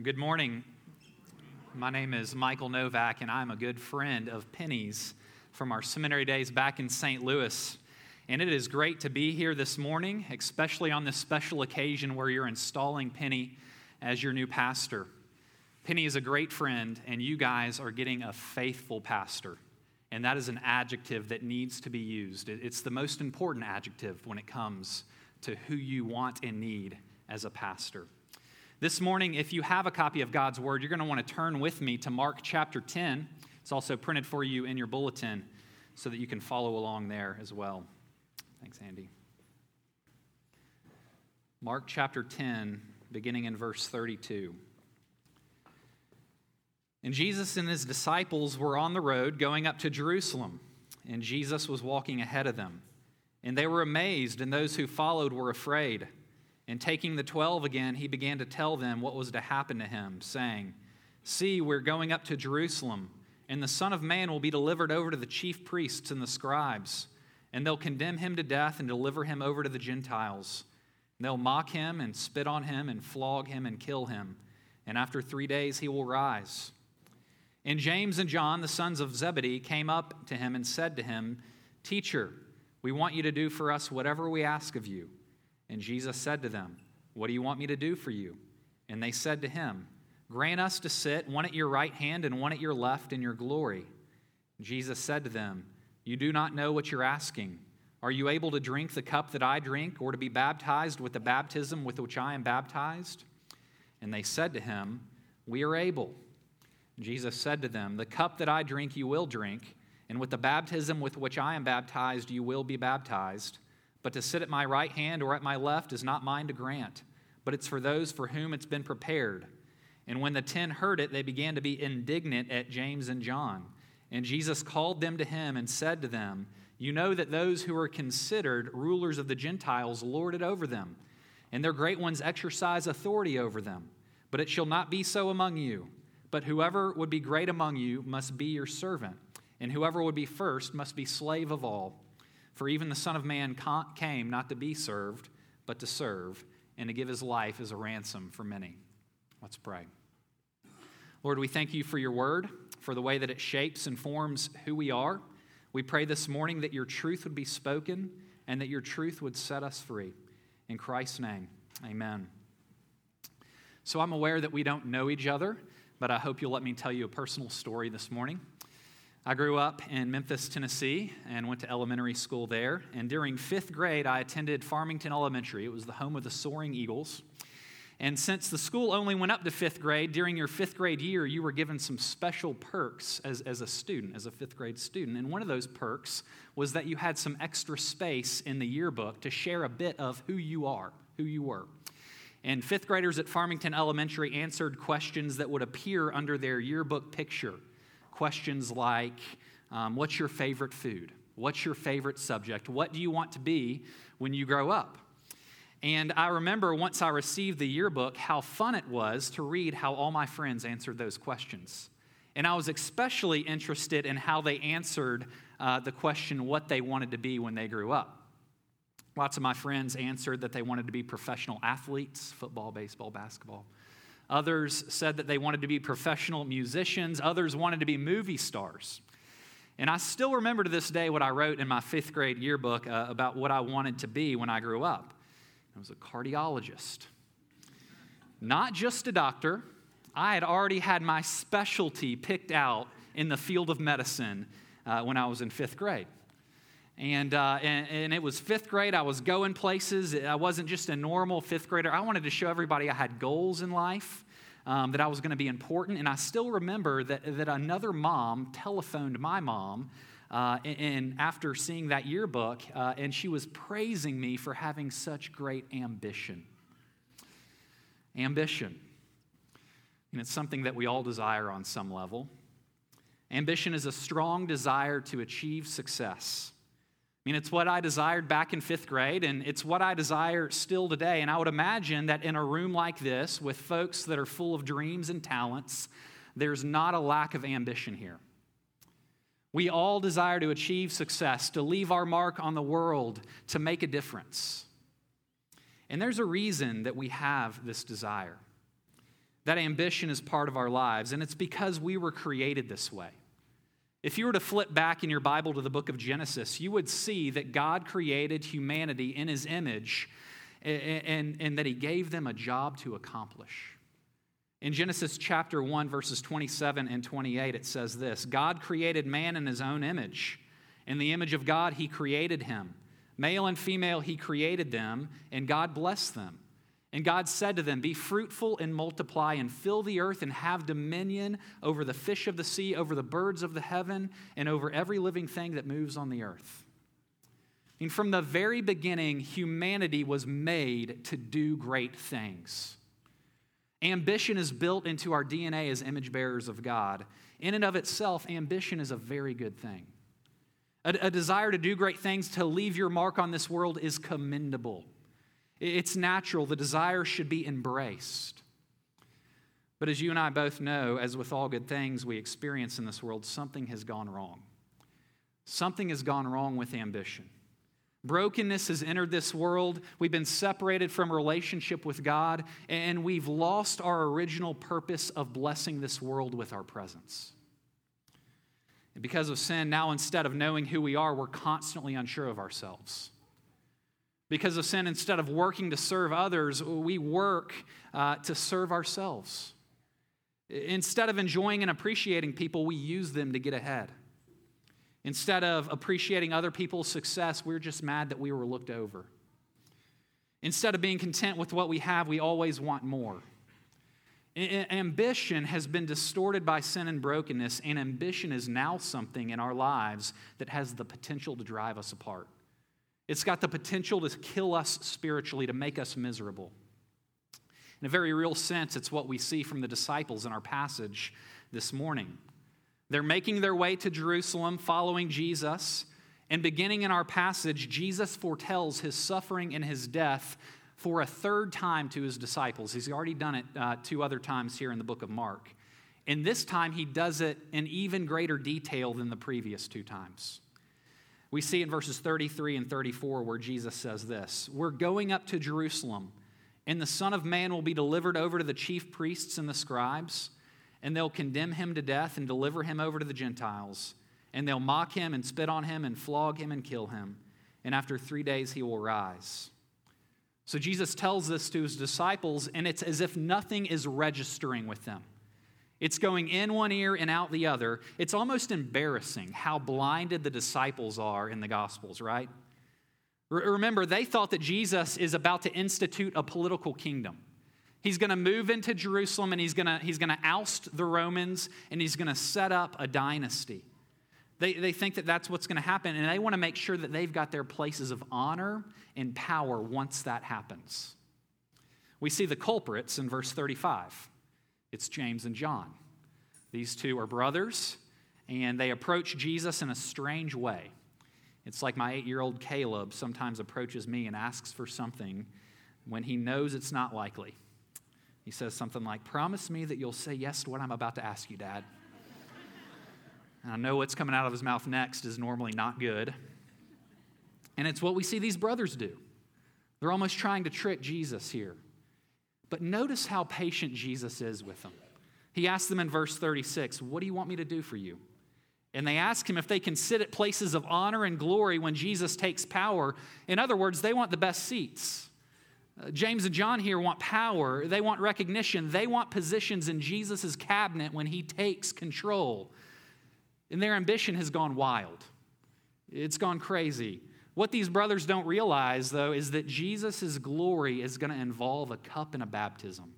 Good morning. My name is Michael Novak, and I'm a good friend of Penny's from our seminary days back in St. Louis. And it is great to be here this morning, especially on this special occasion where you're installing Penny as your new pastor. Penny is a great friend, and you guys are getting a faithful pastor. And that is an adjective that needs to be used. It's the most important adjective when it comes to who you want and need as a pastor. This morning, if you have a copy of God's Word, you're going to want to turn with me to Mark chapter 10. It's also printed for you in your bulletin so that you can follow along there as well. Thanks, Andy. Mark chapter 10, beginning in verse 32. And Jesus and his disciples were on the road going up to Jerusalem, and Jesus was walking ahead of them. And they were amazed, and those who followed were afraid. And taking the twelve again, he began to tell them what was to happen to him, saying, See, we're going up to Jerusalem, and the Son of Man will be delivered over to the chief priests and the scribes, and they'll condemn him to death and deliver him over to the Gentiles. And they'll mock him and spit on him and flog him and kill him, and after three days he will rise. And James and John, the sons of Zebedee, came up to him and said to him, Teacher, we want you to do for us whatever we ask of you. And Jesus said to them, What do you want me to do for you? And they said to him, Grant us to sit, one at your right hand and one at your left, in your glory. Jesus said to them, You do not know what you're asking. Are you able to drink the cup that I drink, or to be baptized with the baptism with which I am baptized? And they said to him, We are able. Jesus said to them, The cup that I drink you will drink, and with the baptism with which I am baptized you will be baptized. But to sit at my right hand or at my left is not mine to grant, but it's for those for whom it's been prepared. And when the ten heard it, they began to be indignant at James and John. And Jesus called them to him and said to them, You know that those who are considered rulers of the Gentiles lord it over them, and their great ones exercise authority over them. But it shall not be so among you. But whoever would be great among you must be your servant, and whoever would be first must be slave of all. For even the Son of Man came not to be served, but to serve, and to give his life as a ransom for many. Let's pray. Lord, we thank you for your word, for the way that it shapes and forms who we are. We pray this morning that your truth would be spoken and that your truth would set us free. In Christ's name, amen. So I'm aware that we don't know each other, but I hope you'll let me tell you a personal story this morning. I grew up in Memphis, Tennessee, and went to elementary school there. And during fifth grade, I attended Farmington Elementary. It was the home of the Soaring Eagles. And since the school only went up to fifth grade, during your fifth grade year, you were given some special perks as, as a student, as a fifth grade student. And one of those perks was that you had some extra space in the yearbook to share a bit of who you are, who you were. And fifth graders at Farmington Elementary answered questions that would appear under their yearbook picture questions like um, What's your favorite food? What's your favorite subject? What do you want to be when you grow up? And I remember once I received the yearbook how fun it was to read how all my friends answered those questions. And I was especially interested in how they answered uh, the question what they wanted to be when they grew up. Lots of my friends answered that they wanted to be professional athletes football, baseball, basketball. Others said that they wanted to be professional musicians. Others wanted to be movie stars. And I still remember to this day what I wrote in my fifth grade yearbook uh, about what I wanted to be when I grew up. I was a cardiologist. Not just a doctor, I had already had my specialty picked out in the field of medicine uh, when I was in fifth grade. And, uh, and, and, it was fifth grade. I was going places. I wasn't just a normal fifth grader. I wanted to show everybody I had goals in life, um, that I was going to be important. And I still remember that, that another mom telephoned my mom uh, and, and, after seeing that yearbook, uh, and she was praising me for having such great ambition. Ambition. And it's something that we all desire on some level. Ambition is a strong desire to achieve success mean, it's what I desired back in fifth grade, and it's what I desire still today. And I would imagine that in a room like this, with folks that are full of dreams and talents, there's not a lack of ambition here. We all desire to achieve success, to leave our mark on the world, to make a difference. And there's a reason that we have this desire. That ambition is part of our lives, and it's because we were created this way. If you were to flip back in your Bible to the book of Genesis, you would see that God created humanity in his image and, and, and, that he gave them a job to accomplish. In Genesis chapter 1, verses 27 and 28, it says this God created man in his own image. In the image of God, he created him. Male and female, he created them, and God blessed them. And God said to them, Be fruitful and multiply, and fill the earth, and have dominion over the fish of the sea, over the birds of the heaven, and over every living thing that moves on the earth. And from the very beginning, humanity was made to do great things. Ambition is built into our DNA as image bearers of God. In and of itself, ambition is a very good thing. A, a, desire to do great things, to leave your mark on this world, is commendable. It's natural. The desire should be embraced. But as you and I both know, as with all good things we experience in this world, something has gone wrong. Something has gone wrong with ambition. Brokenness has entered this world. We've been separated from relationship with God, and we've lost our original purpose of blessing this world with our presence. And because of sin, now instead of knowing who we are, we're constantly unsure of ourselves. Because of sin, instead of working to serve others, we work uh, to serve ourselves. Instead of enjoying and appreciating people, we use them to get ahead. Instead of appreciating other people's success, we're just mad that we were looked over. Instead of being content with what we have, we always want more. Ambition has been distorted by sin and brokenness, and ambition is now something in our lives that has the potential to drive us apart. It's got the potential to kill us spiritually, to make us miserable. In a very real sense, it's what we see from the disciples in our passage this morning. They're making their way to Jerusalem following Jesus. And beginning in our passage, Jesus foretells his suffering and his death for a third time to his disciples. He's already done it uh, two other times here in the book of Mark. And this time, he does it in even greater detail than the previous two times. We see in verses 33 and 34 where Jesus says this We're going up to Jerusalem, and the Son of Man will be delivered over to the chief priests and the scribes, and they'll condemn him to death and deliver him over to the Gentiles. And they'll mock him and spit on him and flog him and kill him. And after three days, he will rise. So Jesus tells this to his disciples, and it's as if nothing is registering with them. It's going in one ear and out the other. It's almost embarrassing how blinded the disciples are in the Gospels, right? Remember, they thought that Jesus is about to institute a political kingdom. He's going to move into Jerusalem and he's going to, he's going to oust the Romans and he's going to set up a dynasty. They, they think that that's what's going to happen, and they want to make sure that they've got their places of honor and power once that happens. We see the culprits in verse 35. It's James and John. These two are brothers, and they approach Jesus in a strange way. It's like my eight year old Caleb sometimes approaches me and asks for something when he knows it's not likely. He says something like, Promise me that you'll say yes to what I'm about to ask you, Dad. and I know what's coming out of his mouth next is normally not good. And it's what we see these brothers do. They're almost trying to trick Jesus here. But notice how patient Jesus is with them. He asks them in verse 36, What do you want me to do for you? And they ask him if they can sit at places of honor and glory when Jesus takes power. In other words, they want the best seats. Uh, James and John here want power, they want recognition, they want positions in Jesus' cabinet when he takes control. And their ambition has gone wild, it's gone crazy. What these brothers don't realize, though, is that Jesus' glory is going to involve a cup and a baptism.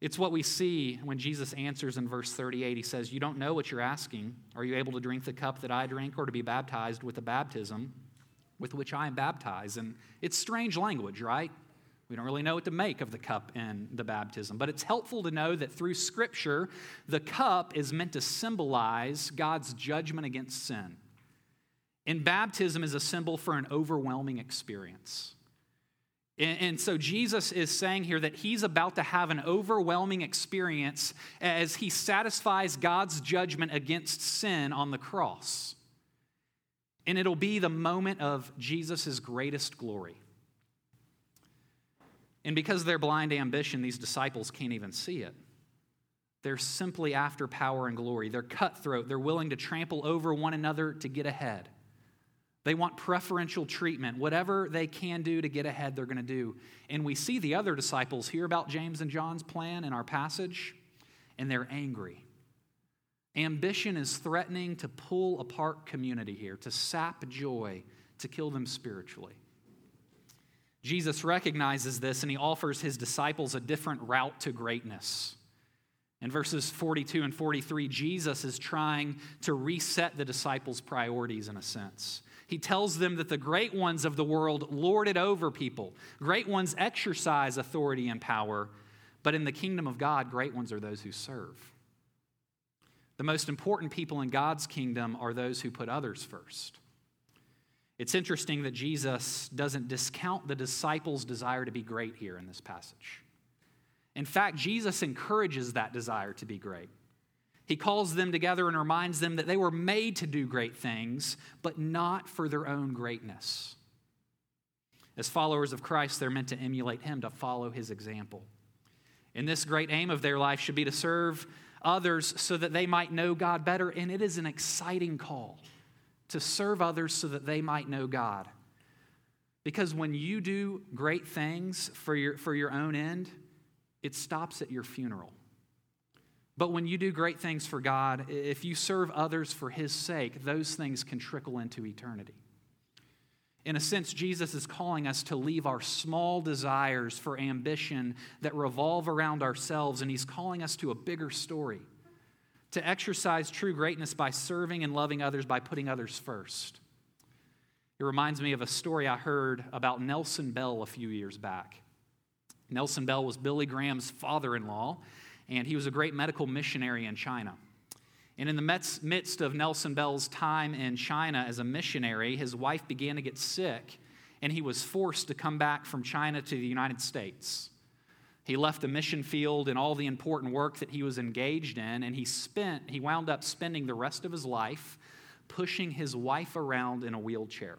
It's what we see when Jesus answers in verse 38. He says, You don't know what you're asking. Are you able to drink the cup that I drink or to be baptized with the baptism with which I am baptized? And it's strange language, right? We don't really know what to make of the cup and the baptism, but it's helpful to know that through Scripture, the cup is meant to symbolize God's judgment against sin. And baptism is a symbol for an overwhelming experience. And, so Jesus is saying here that he's about to have an overwhelming experience as he satisfies God's judgment against sin on the cross. And it'll be the moment of Jesus' greatest glory. And because of their blind ambition, these disciples can't even see it. They're simply after power and glory. They're cutthroat. They're willing to trample over one another to get ahead. They want preferential treatment. Whatever they can do to get ahead, they're going to do. And we see the other disciples hear about James and John's plan in our passage, and they're angry. Ambition is threatening to pull apart community here, to sap joy, to kill them spiritually. Jesus recognizes this and he offers his disciples a different route to greatness. In verses 42 and 43, Jesus is trying to reset the disciples' priorities in a sense. He tells them that the great ones of the world lord it over people, great ones exercise authority and power, but in the kingdom of God, great ones are those who serve. The most important people in God's kingdom are those who put others first. It's interesting that Jesus doesn't discount the disciples' desire to be great here in this passage. In fact, Jesus encourages that desire to be great. He calls them together and reminds them that they were made to do great things, but not for their own greatness. As followers of Christ, they're meant to emulate Him, to follow His example. And this great aim of their life should be to serve others so that they might know God better, and it is an exciting call to serve others so that they might know God. Because when you do great things for your, for your own end, it stops at your funeral. But when you do great things for God, if you serve others for His sake, those things can trickle into eternity. In a sense, Jesus is calling us to leave our small desires for ambition that revolve around ourselves, and He's calling us to a bigger story to exercise true greatness by serving and loving others by putting others first. It reminds me of a story I heard about Nelson Bell a few years back. Nelson Bell was Billy Graham's father in law, and he was a great medical missionary in China. And in the midst of Nelson Bell's time in China as a missionary, his wife began to get sick, and he was forced to come back from China to the United States. He left the mission field and all the important work that he was engaged in, and he spent, he wound up spending the rest of his life pushing his wife around in a wheelchair.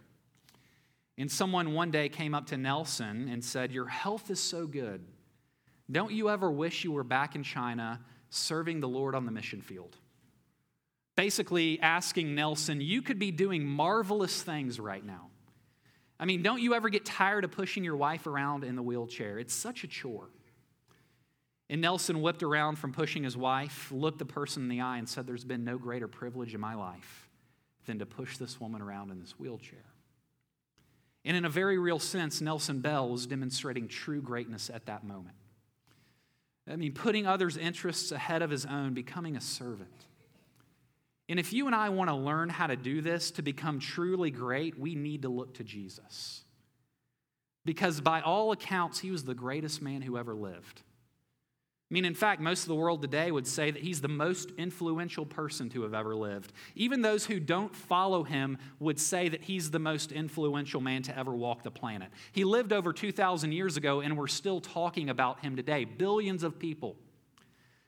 And someone one day came up to Nelson and said, Your health is so good. Don't you ever wish you were back in China serving the Lord on the mission field? Basically, asking Nelson, You could be doing marvelous things right now. I mean, don't you ever get tired of pushing your wife around in the wheelchair? It's such a chore. And Nelson whipped around from pushing his wife, looked the person in the eye, and said, There's been no greater privilege in my life than to push this woman around in this wheelchair. And in a very real sense, Nelson Bell was demonstrating true greatness at that moment. I mean, putting others' interests ahead of his own, becoming a servant. And if you and I want to learn how to do this to become truly great, we need to look to Jesus. Because by all accounts, he was the greatest man who ever lived. I mean, in fact, most of the world today would say that he's the most influential person to have ever lived. Even those who don't follow him would say that he's the most influential man to ever walk the planet. He lived over 2,000 years ago, and we're still talking about him today. Billions of people.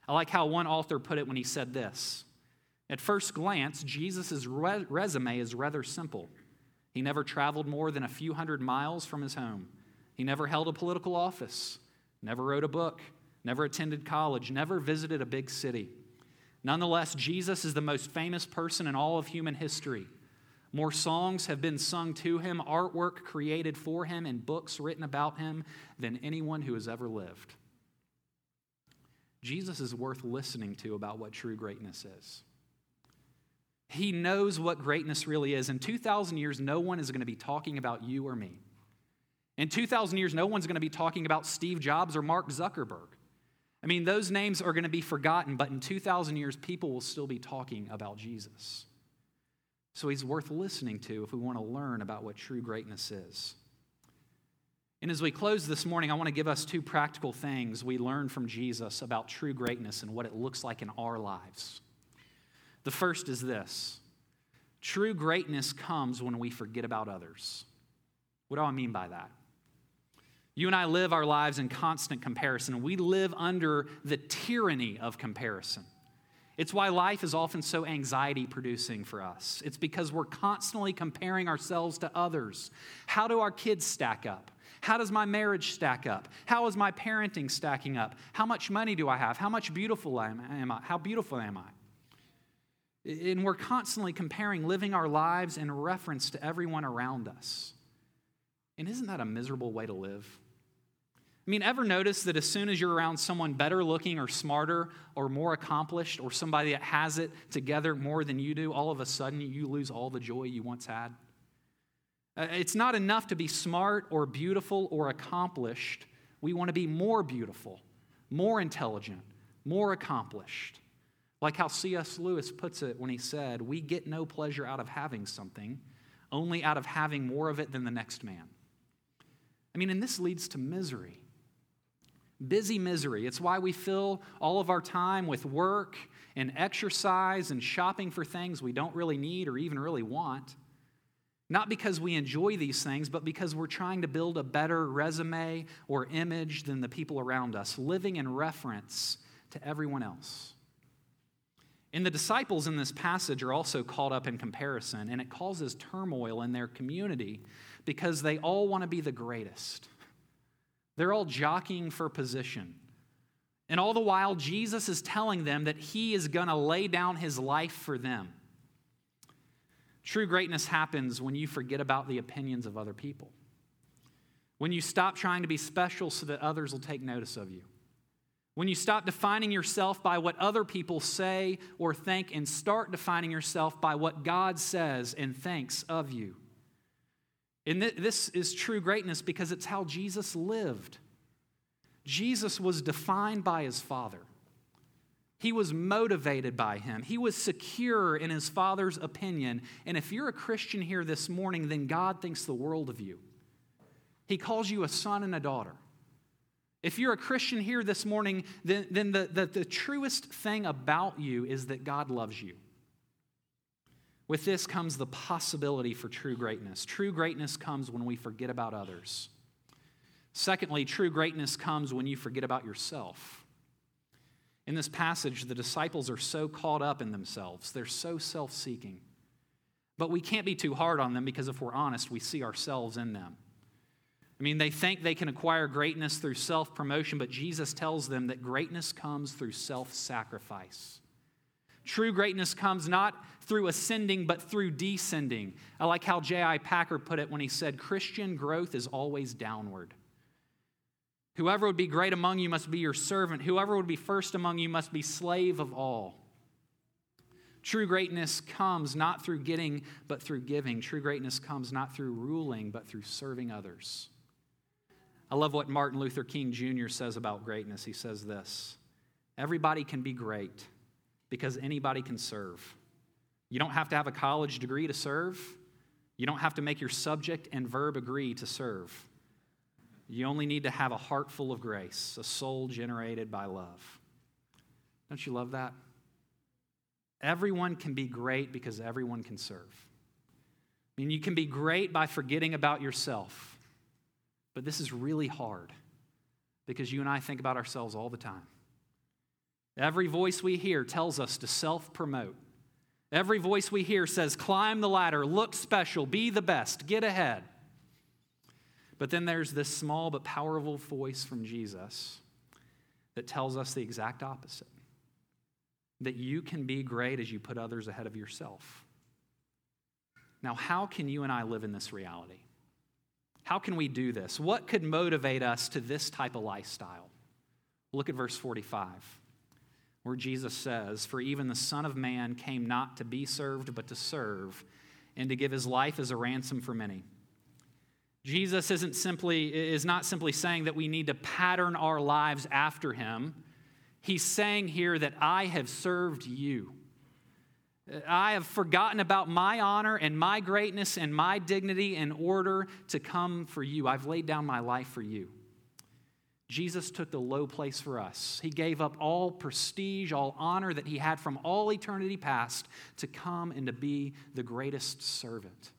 I like how one author put it when he said this At first glance, Jesus' re- resume is rather simple. He never traveled more than a few hundred miles from his home, he never held a political office, never wrote a book never attended college, never visited a big city. Nonetheless, Jesus is the most famous person in all of human history. More songs have been sung to him, artwork created for him, and books written about him than anyone who has ever lived. Jesus is worth listening to about what true greatness is. He knows what greatness really is. In 2,000 years, no one is going to be talking about you or me. In 2,000 years, no one's going to be talking about Steve Jobs or Mark Zuckerberg. I mean, those names are going to be forgotten, but in 2,000 years, people will still be talking about Jesus. So he's worth listening to if we want to learn about what true greatness is. And as we close this morning, I want to give us two practical things we learned from Jesus about true greatness and what it looks like in our lives. The first is this true greatness comes when we forget about others. What do I mean by that? You and I live our lives in constant comparison. We live under the tyranny of comparison. It's why life is often so anxiety producing for us. It's because we're constantly comparing ourselves to others. How do our kids stack up? How does my marriage stack up? How is my parenting stacking up? How much money do I have? How much beautiful am I? How beautiful am I? And we're constantly comparing living our lives in reference to everyone around us. And isn't that a miserable way to live? I mean, ever notice that as soon as you're around someone better looking or smarter or more accomplished or somebody that has it together more than you do, all of a sudden you lose all the joy you once had? Uh, it's not enough to be smart or beautiful or accomplished. We want to be more beautiful, more intelligent, more accomplished. Like how C.S. Lewis puts it when he said, We get no pleasure out of having something, only out of having more of it than the next man. I mean, and this leads to misery. Busy misery. It's why we fill all of our time with work and exercise and shopping for things we don't really need or even really want. Not because we enjoy these things, but because we're trying to build a better resume or image than the people around us, living in reference to everyone else. And the disciples in this passage are also caught up in comparison, and it causes turmoil in their community because they all want to be the greatest. They're all jockeying for position. And all the while, Jesus is telling them that he is going to lay down his life for them. True greatness happens when you forget about the opinions of other people, when you stop trying to be special so that others will take notice of you. When you stop defining yourself by what other people say or think and start defining yourself by what God says and thinks of you. And this is true greatness because it's how Jesus lived. Jesus was defined by his Father. He was motivated by him. He was secure in his Father's opinion. And if you're a Christian here this morning, then God thinks the world of you. He calls you a son and a daughter. If you're a Christian here this morning, then, then the, the, the truest thing about you is that God loves you. With this comes the possibility for true greatness. True greatness comes when we forget about others. Secondly, true greatness comes when you forget about yourself. In this passage, the disciples are so caught up in themselves, they're so self seeking. But we can't be too hard on them because if we're honest, we see ourselves in them. I mean, they think they can acquire greatness through self promotion, but Jesus tells them that greatness comes through self sacrifice. True greatness comes not through ascending, but through descending. I like how J.I. Packer put it when he said, Christian growth is always downward. Whoever would be great among you must be your servant. Whoever would be first among you must be slave of all. True greatness comes not through getting, but through giving. True greatness comes not through ruling, but through serving others. I love what Martin Luther King Jr. says about greatness. He says this Everybody can be great because anybody can serve. You don't have to have a college degree to serve. You don't have to make your subject and verb agree to serve. You only need to have a heart full of grace, a soul generated by love. Don't you love that? Everyone can be great because everyone can serve. I mean, you can be great by forgetting about yourself, but this is really hard because you and I think about ourselves all the time. Every voice we hear tells us to self promote. Every voice we hear says, climb the ladder, look special, be the best, get ahead. But then there's this small but powerful voice from Jesus that tells us the exact opposite that you can be great as you put others ahead of yourself. Now, how can you and I live in this reality? How can we do this? What could motivate us to this type of lifestyle? Look at verse 45 where Jesus says, For even the Son of Man came not to be served, but to serve, and to give his life as a ransom for many. Jesus isn't simply, is not simply saying that we need to pattern our lives after him. He's saying here that I have served you. I have forgotten about my honor and my greatness and my dignity in order to come for you. I've laid down my life for you. Jesus took the low place for us. He gave up all prestige, all honor that he had from all eternity past to come and to be the greatest servant.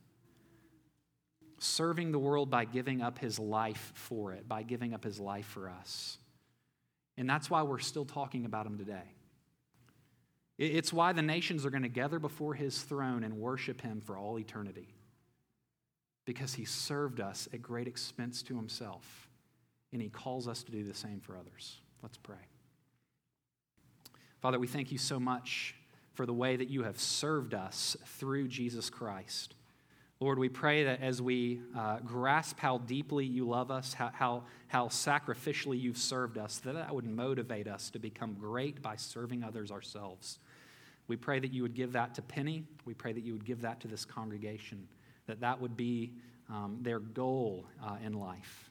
Serving the world by giving up his life for it, by giving up his life for us. And that's why we're still talking about him today. It's why the nations are going to gather before his throne and worship him for all eternity. because he served us at great expense to himself, and he calls us to do the same for others. Let's pray. Father, we thank you so much for the way that you have served us through Jesus Christ. Lord, we pray that as we uh, grasp how deeply you love us, how, how, how sacrificially you've served us, that that would motivate us to become great by serving others ourselves. We pray that you would give that to Penny. We pray that you would give that to this congregation, that that would be um, their goal uh, in life.